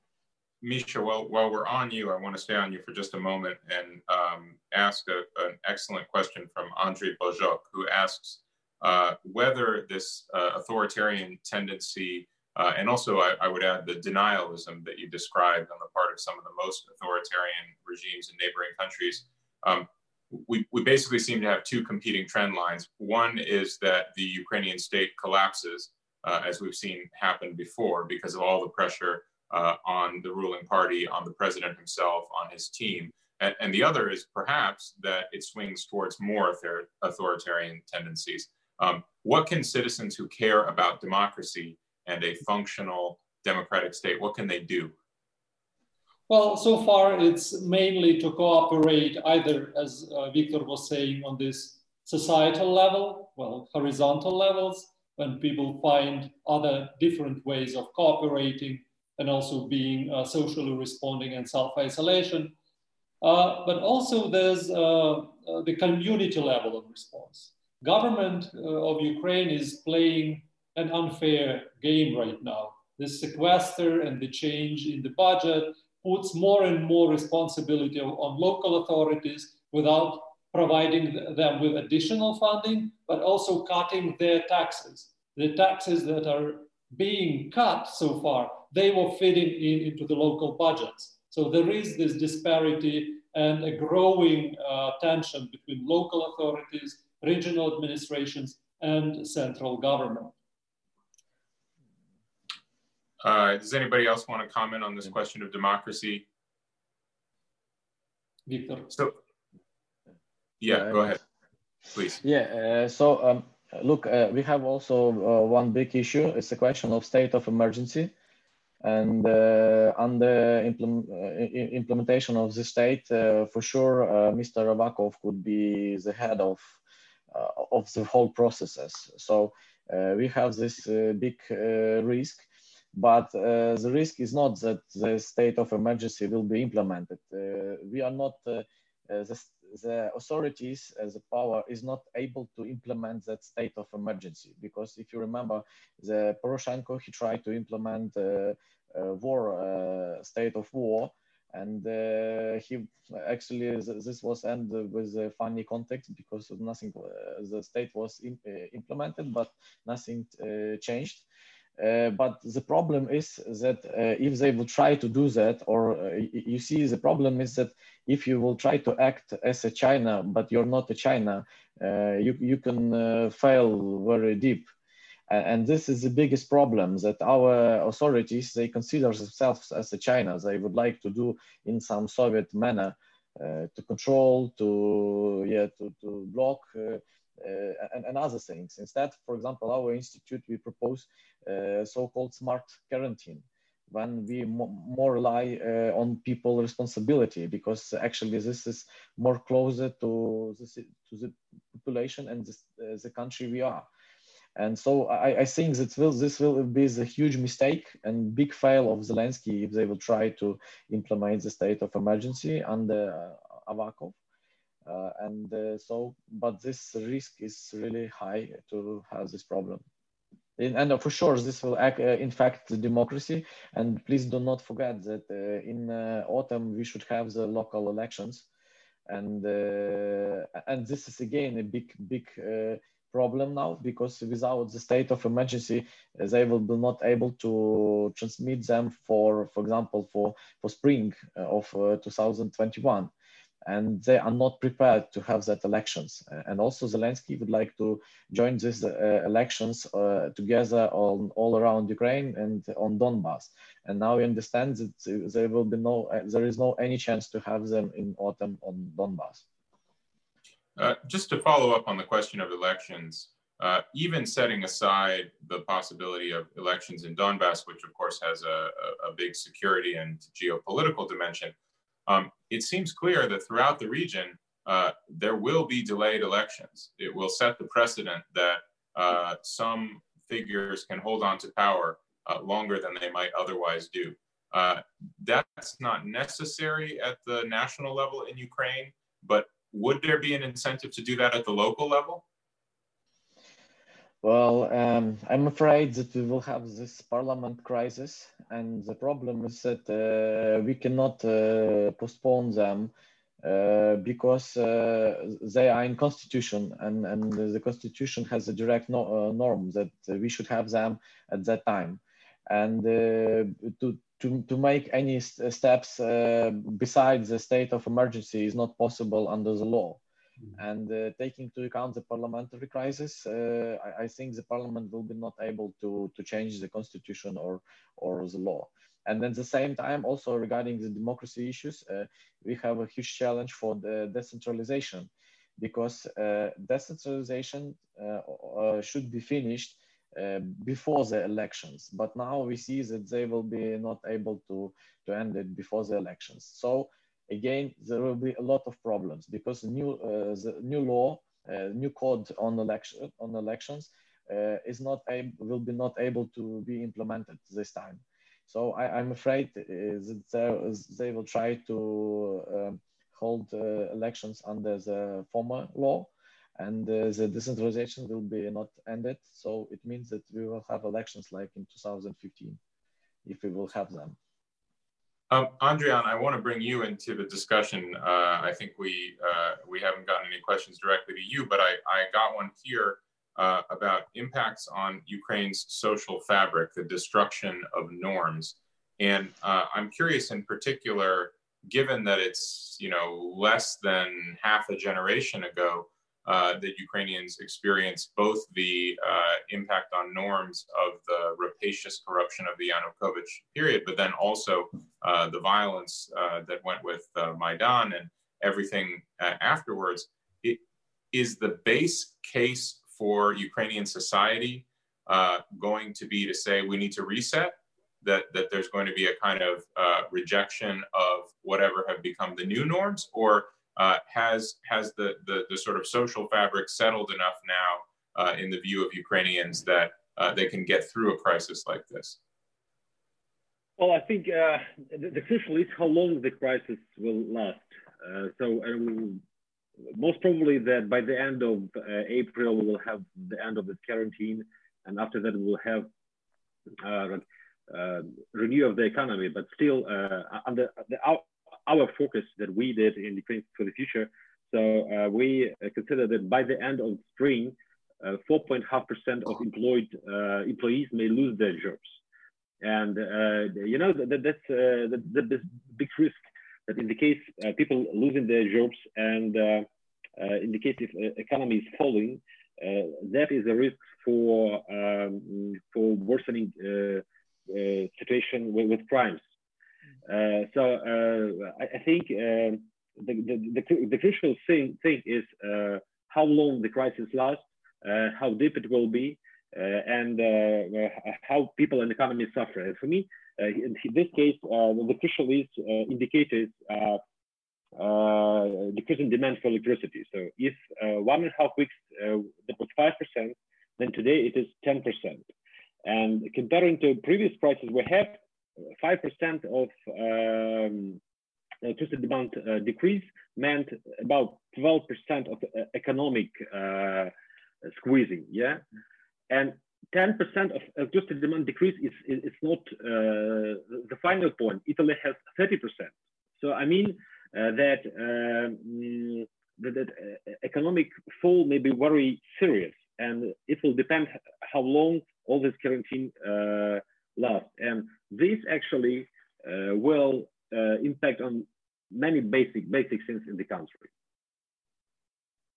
Misha, while, while we're on you, I want to stay on you for just a moment and um, ask a, an excellent question from Andre Bojok, who asks uh, whether this uh, authoritarian tendency, uh, and also I, I, would add the denialism that you described on the part of some of the most authoritarian regimes in neighboring countries, um, we, we basically seem to have two competing trend lines. One is that the Ukrainian state collapses, uh, as we've seen happen before, because of all the pressure uh, on the ruling party, on the president himself, on his team. And, and the other is perhaps that it swings towards more authoritarian tendencies. Um, what can citizens who care about democracy and a functional democratic state, what can they do? Well, so far it's mainly to cooperate either, as uh, Victor was saying, on this societal level, well, horizontal levels, when people find other different ways of cooperating and also being uh, socially responding and self-isolation. Uh, but also there's uh, uh, the community level of response. Government uh, of Ukraine is playing an unfair game right now. The sequester and the change in the budget puts more and more responsibility on local authorities without providing them with additional funding, but also cutting their taxes. The taxes that are being cut so far they were fitting in, into the local budgets. So there is this disparity and a growing uh, tension between local authorities, regional administrations, and central government. Uh, does anybody else want to comment on this question of democracy? Victor. So, yeah, go ahead, please. Yeah, uh, so um, look, uh, we have also uh, one big issue. It's the question of state of emergency. And uh, on the implement, uh, implementation of the state, uh, for sure, Mr. Avakov could be the head of of the whole processes. So we have this big risk but uh, the risk is not that the state of emergency will be implemented. Uh, we are not, uh, the, the, authorities as a power is not able to implement that state of emergency. Because if you remember, the Poroshenko, he tried to implement war, state of war, and uh, he actually this was end with a funny context because nothing uh, the state was uh, implemented but nothing changed uh, but the problem is that uh, if they will try to do that, or uh, you see, the problem is that if you will try to act as a China, but you're not a China, you, you can fail very deep. And this is the biggest problem that our authorities, they consider themselves as a China. They would like to do in some Soviet manner to control, to yeah, to, to block. And, and other things. Instead, for example, our institute, we propose so-called smart quarantine, when we more rely uh, on people responsibility because actually this is more closer to the, to the population and uh, the country we are. And so I, I think that will, this will be a huge mistake and big fail of Zelensky if they will try to implement the state of emergency under uh, Avakov. Uh, and uh, so, but this risk is really high to have this problem. And for sure this will act, uh, democracy. And please do not forget that uh, in uh, autumn we should have the local elections. And uh, and this is again a big big uh, problem now because without the state of emergency they will be not able to transmit them for for example for for spring uh, of 2021 and they are not prepared to have that elections. And also Zelensky would like to join these uh, elections uh, together on all around Ukraine and on Donbass. And now we understand that there will be no, uh, there is no any chance to have them in autumn on Donbass. Uh, just to follow up on the question of elections, uh, even setting aside the possibility of elections in Donbass, which of course has a, a, a big security and geopolitical dimension, um, it seems clear that throughout the region, uh, there will be delayed elections. It will set the precedent that uh, some figures can hold on to power uh, longer than they might otherwise do. Uh, that's not necessary at the national level in Ukraine, but would there be an incentive to do that at the local level? Well, um, I'm afraid that we will have this parliament crisis, and the problem is that uh, we cannot uh, postpone them uh, because uh, they are in constitution, and, and the constitution has a direct no, uh, norm that we should have them at that time, and uh, to to, to make any steps besides the state of emergency is not possible under the law. And uh, taking into account the parliamentary crisis, uh, I, I, think the parliament will be not able to, to change the constitution or, or the law. And at the same time, also regarding the democracy issues, uh, we have a huge challenge for the decentralization because uh, decentralization uh, uh, should be finished before the elections. But now we see that they will be not able to, to end it before the elections. So again, there will be a lot of problems because the new, uh, the new law, uh, new code on election on elections uh, is not will be not able to be implemented this time. So I, am afraid that they will try to um, hold uh, elections under the former law and uh, the decentralization will be not ended. So it means that we will have elections like in 2015 if we will have them. Um, Andrian, I want to bring you into the discussion. Uh, I think we uh, we haven't gotten any questions directly to you, but I, I got one here uh, about impacts on Ukraine's social fabric, the destruction of norms. And uh, I'm curious in particular, given that it's you know less than half a generation ago uh, that Ukrainians experience both the uh, impact on norms of the rapacious corruption of the Yanukovych period, but then also uh, the violence uh, that went with uh, Maidan and everything afterwards. It is the base case for Ukrainian society going to be to say we need to reset. That, that there's going to be a kind of rejection of whatever have become the new norms, or uh, has has the, the, the sort of social fabric settled enough now uh, in the view of Ukrainians that uh, they can get through a crisis like this? Well, I think uh, the, the, crucial is how long the crisis will last. Uh, so um, most probably that by the end of uh, April we will have the end of the quarantine, and after that we will have uh, renew of the economy, but still uh, under the, our focus that we did in Ukraine for the future. So uh, we uh, consider that by the end of spring, 4.5% uh, of employed uh, employees may lose their jobs. And, you know, that, that's the, the, big risk that in the case people losing their jobs and in the case if economy is falling, that is a risk for, um, for worsening situation with, with crimes. Uh, so uh, I, I, think um, the, the, the, the, crucial thing, thing is uh, how long the crisis lasts, uh, how deep it will be, uh, and uh, how people and economies suffer. And for me, in this case, the crucial is indicators decreasing demand for electricity. So if one and a half weeks that was 5%, then today it is 10%. And comparing to previous crises, we have 5% of um, electricity demand uh, decrease meant about 12% of uh, economic uh, squeezing, yeah? And 10% of electricity demand decrease is, is, is not the final point. Italy has 30%. So I mean that, um, that, that economic fall may be very serious and it will depend how long all this quarantine uh, lasts. And this actually uh, will uh, impact on many basic basic things in the country.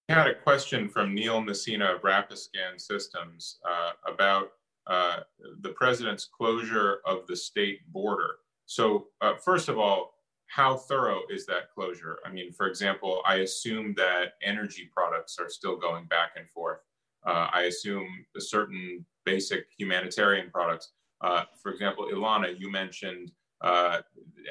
I had a question from Neil Messina of Rapiscan Systems uh, about uh, the president's closure of the state border. So, uh, first of all, how thorough is that closure? I mean, for example, I assume that energy products are still going back and forth. Uh, I assume certain basic humanitarian products. Uh, for example, Ilona, you mentioned uh,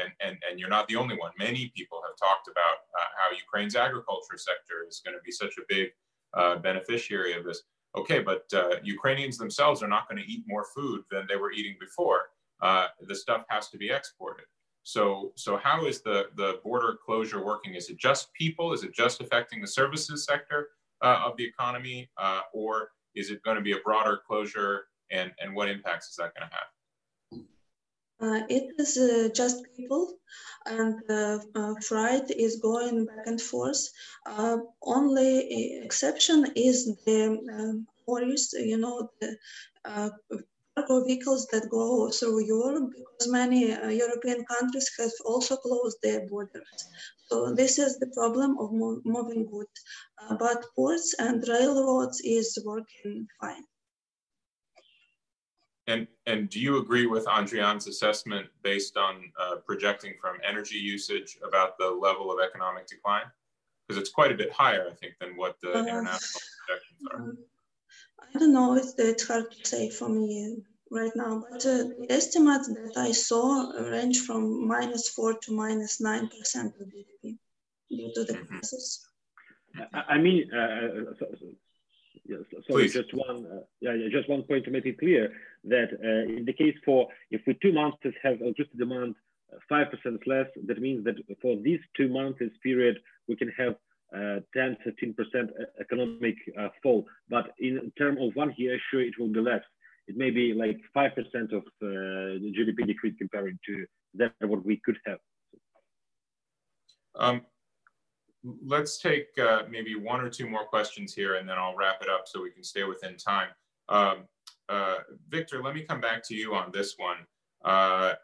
and, and, and you're not the only one. Many people have talked about uh, how Ukraine's agriculture sector is going to be such a big uh, beneficiary of this. Okay, but uh, Ukrainians themselves are not going to eat more food than they were eating before. The stuff has to be exported. So, so how is the, the border closure working? Is it just people? Is it just affecting the services sector of the economy? or is it going to be a broader closure? And, and what impacts is that going to have? Uh, it is uh, just people, and uh, uh freight is going back and forth. Uh, only exception is the um, lorries, you know, the uh, cargo vehicles that go through Europe, because many European countries have also closed their borders. So this is the problem of moving goods. but ports and railroads is working fine. And, and do you agree with Andrian's assessment based on uh, projecting from energy usage about the level of economic decline? Because it's quite a bit higher, I think, than what the uh, international projections are. Um, I don't know, it's, it's hard to say for me right now, but uh, the estimates that I saw range from minus 4 to 9% of GDP due to the mm-hmm. crisis. I mean, uh, uh so, so Yes, sorry, Please. just one, uh, yeah, just one point to make it clear that uh, in the case for if we two months have electricity demand uh, five percent less, that means that for these two months period we can have uh, 10, 15 percent uh, economic uh, fall. But in terms of one year, sure, it will be less. It may be like five percent of the GDP decrease comparing to that what we could have. Um, let's take uh, maybe one or two more questions here and then I'll wrap it up so we can stay within time. Um, uh, Victor, let me come back to you on this one. Uh,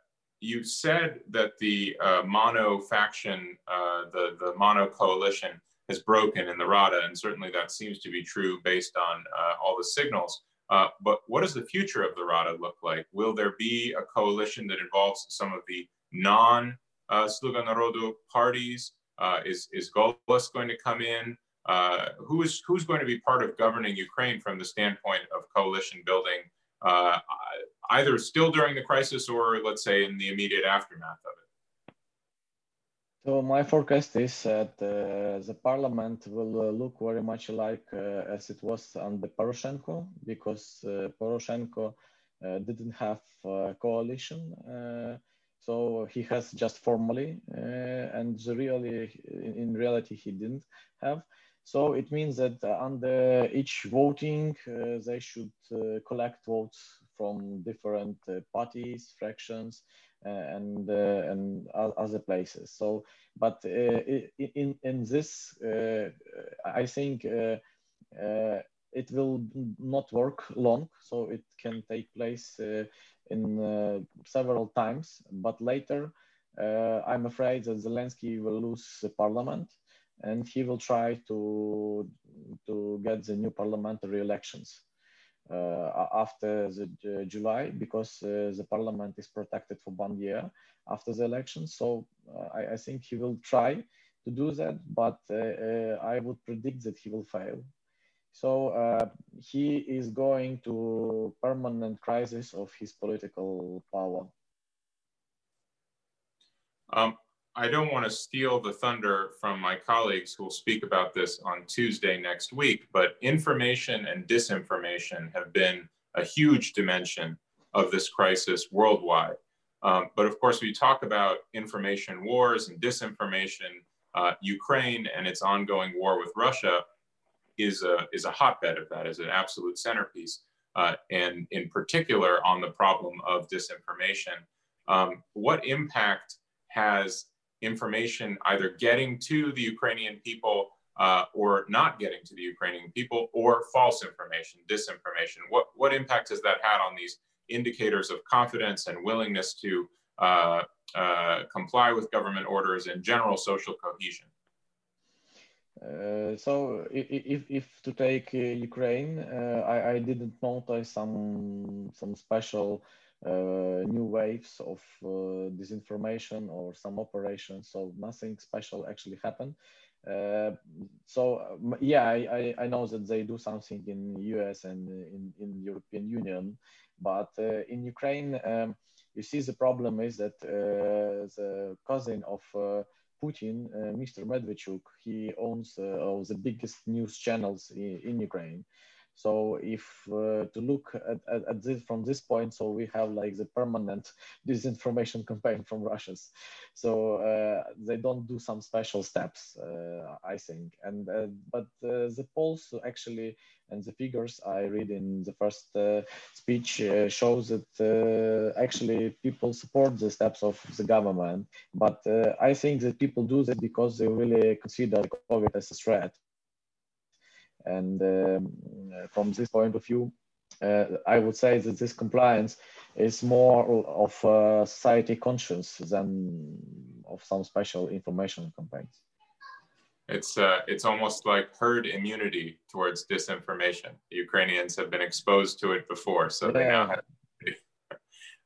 you said that the uh, mono faction, uh, the, the mono coalition has broken in the Rada, and certainly that seems to be true based on uh, all the signals. but what does the future of the Rada look like? Will there be a coalition that involves some of the non Sluga Narodu parties? Uh, is is Golos going to come in? Uh, who is who's going to be part of governing Ukraine from the standpoint of coalition building, uh, either still during the crisis or let's say in the immediate aftermath of it? So my forecast is that uh, the parliament will uh, look very much like uh, as it was under Poroshenko, because Poroshenko didn't have a coalition so he has just formally, uh, and really, in reality, he didn't have. So it means that under each voting, uh, they should uh, collect votes from different parties, fractions, and and other places. So, but in in this, I think it will not work long, so it can take place uh, in uh, several times. But later, uh, I'm afraid that Zelensky will lose the parliament, and he will try to to get the new parliamentary elections. Uh, after the uh, July because uh, the parliament is protected for one year after the election. So I, I, think he will try to do that, but I would predict that he will fail. So uh, he is going to permanent crisis of his political power. Um, I don't want to steal the thunder from my colleagues who will speak about this on Tuesday next week, but information and disinformation have been a huge dimension of this crisis worldwide. Um, but of course, we talk about information wars and disinformation. Uh, Ukraine and its ongoing war with Russia is a, is a hotbed of that, is an absolute centerpiece. Uh, and in particular on the problem of disinformation. Um, what impact has information either getting to the Ukrainian people uh, or not getting to the Ukrainian people or false information, disinformation? What, what impact has that had on these indicators of confidence and willingness to uh, uh, comply with government orders and general social cohesion? Uh, so if, if to take uh, Ukraine, uh, I, I, didn't notice some some special new waves of uh, disinformation or some operations. So nothing special actually happened. so um, yeah, I, I, know that they do something in US and in, in European Union, but in Ukraine, um, you see the problem is that the cousin of Putin, uh, Mr. Medvedchuk, he owns uh, the biggest news channels in, in Ukraine. So if uh, to look at, at, at, this from this point, so we have like the permanent disinformation campaign from Russians. So uh, they don't do some special steps, uh, I think. And uh, but uh, the polls actually and the figures I read in the first uh, speech shows that actually people support the steps of the government. But I think that people do that because they really consider COVID as a threat and um, from this point of view, uh, I would say that this compliance is more of a society conscience than of some special information campaigns. It's uh, it's almost like herd immunity towards disinformation. The Ukrainians have been exposed to it before, so yeah. they now have.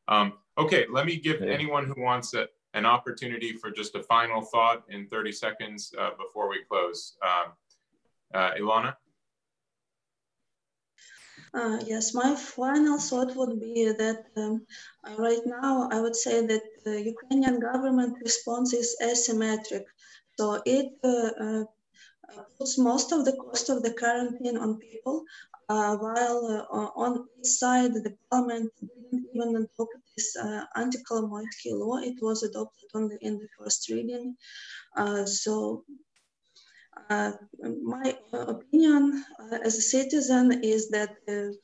um, okay, let me give yeah. anyone who wants a, an opportunity for just a final thought in 30 seconds uh, before we close. Um, uh, Ilona? Uh, yes, my final thought would be that um, uh, right now I would say that the Ukrainian government response is asymmetric. So it uh, uh puts most of the cost of the quarantine on people, uh, while uh, on its side the parliament didn't even adopt this anti-Kolomoisky law. It was adopted only in the first reading. so uh, my opinion uh, as a citizen is that the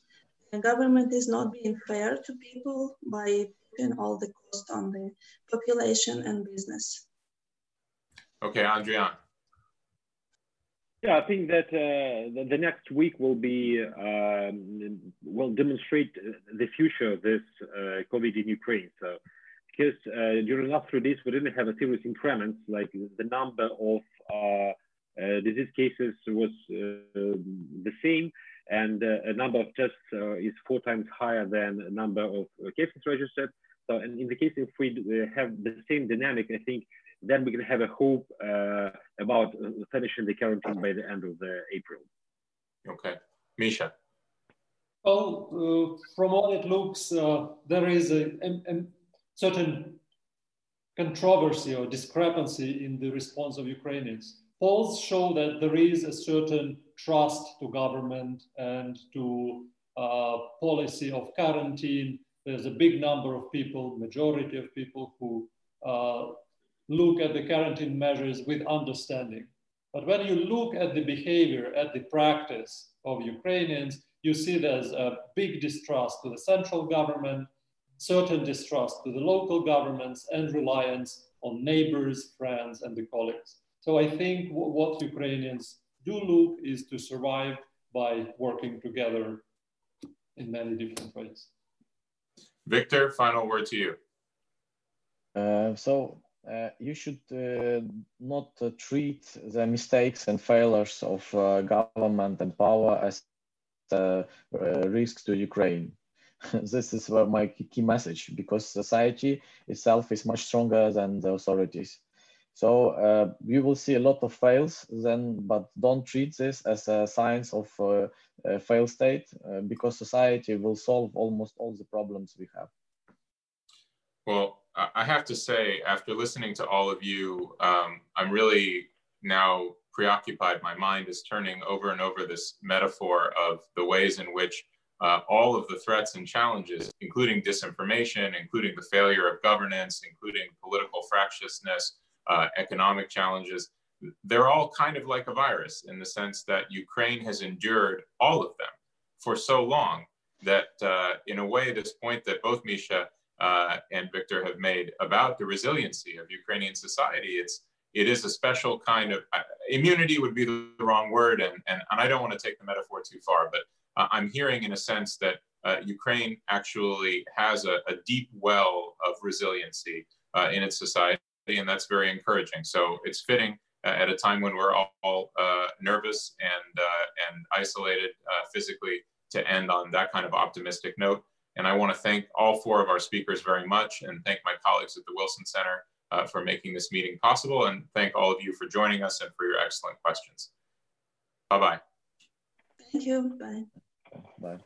government is not being fair to people by putting all the cost on the population and business. Okay, Andrian. Yeah, I think that uh, the, the, next week will be um, will demonstrate the future of this uh, COVID in Ukraine. So, because uh, during the last three days we didn't have a serious increments like the number of uh, uh, disease cases was uh, the same, and uh, a number of tests is four times higher than a number of cases registered. So, and in the case if we have the same dynamic, I think then we can have a hope about finishing the quarantine by the end of the April. Okay, Misha. Well, uh, from all it looks, uh, there is a, a, a, certain controversy or discrepancy in the response of Ukrainians polls show that there is a certain trust to government and to uh, policy of quarantine. There's a big number of people, majority of people who uh, look at the quarantine measures with understanding. But when you look at the behavior, at the practice of Ukrainians, you see there's a big distrust to the central government, certain distrust to the local governments, and reliance on neighbors, friends, and the colleagues. So I think what Ukrainians do look is to survive by working together in many different ways. Victor, final word to you. Uh, so uh, you should uh, not uh, treat the mistakes and failures of uh, government and power as uh, risks to Ukraine. this is my key message because society itself is much stronger than the authorities. So uh, you will see a lot of fails then, but don't treat this as a signs of uh, a fail state uh, because society will solve almost all the problems we have. Well, I have to say, after listening to all of you, um, I'm really now preoccupied. My mind is turning over and over this metaphor of the ways in which uh, all of the threats and challenges, including disinformation, including the failure of governance, including political fractiousness, uh, economic challenges, they're all kind of like a virus in the sense that Ukraine has endured all of them for so long that, uh, in a way, this point that both Misha uh, and Victor have made about the resiliency of Ukrainian society, it's it is a special kind of uh, immunity would be the, wrong word, and, and and I don't want to take the metaphor too far, but uh, I'm hearing in a sense that uh, Ukraine actually has a, a, deep well of resiliency uh, in its society, and that's very encouraging. So it's fitting uh, at a time when we're all, all uh, nervous and uh, and isolated physically to end on that kind of optimistic note. And I want to thank all four of our speakers very much, and thank my colleagues at the Wilson Center for making this meeting possible, and thank all of you for joining us and for your excellent questions. Bye bye. Thank you. Bye. Bye.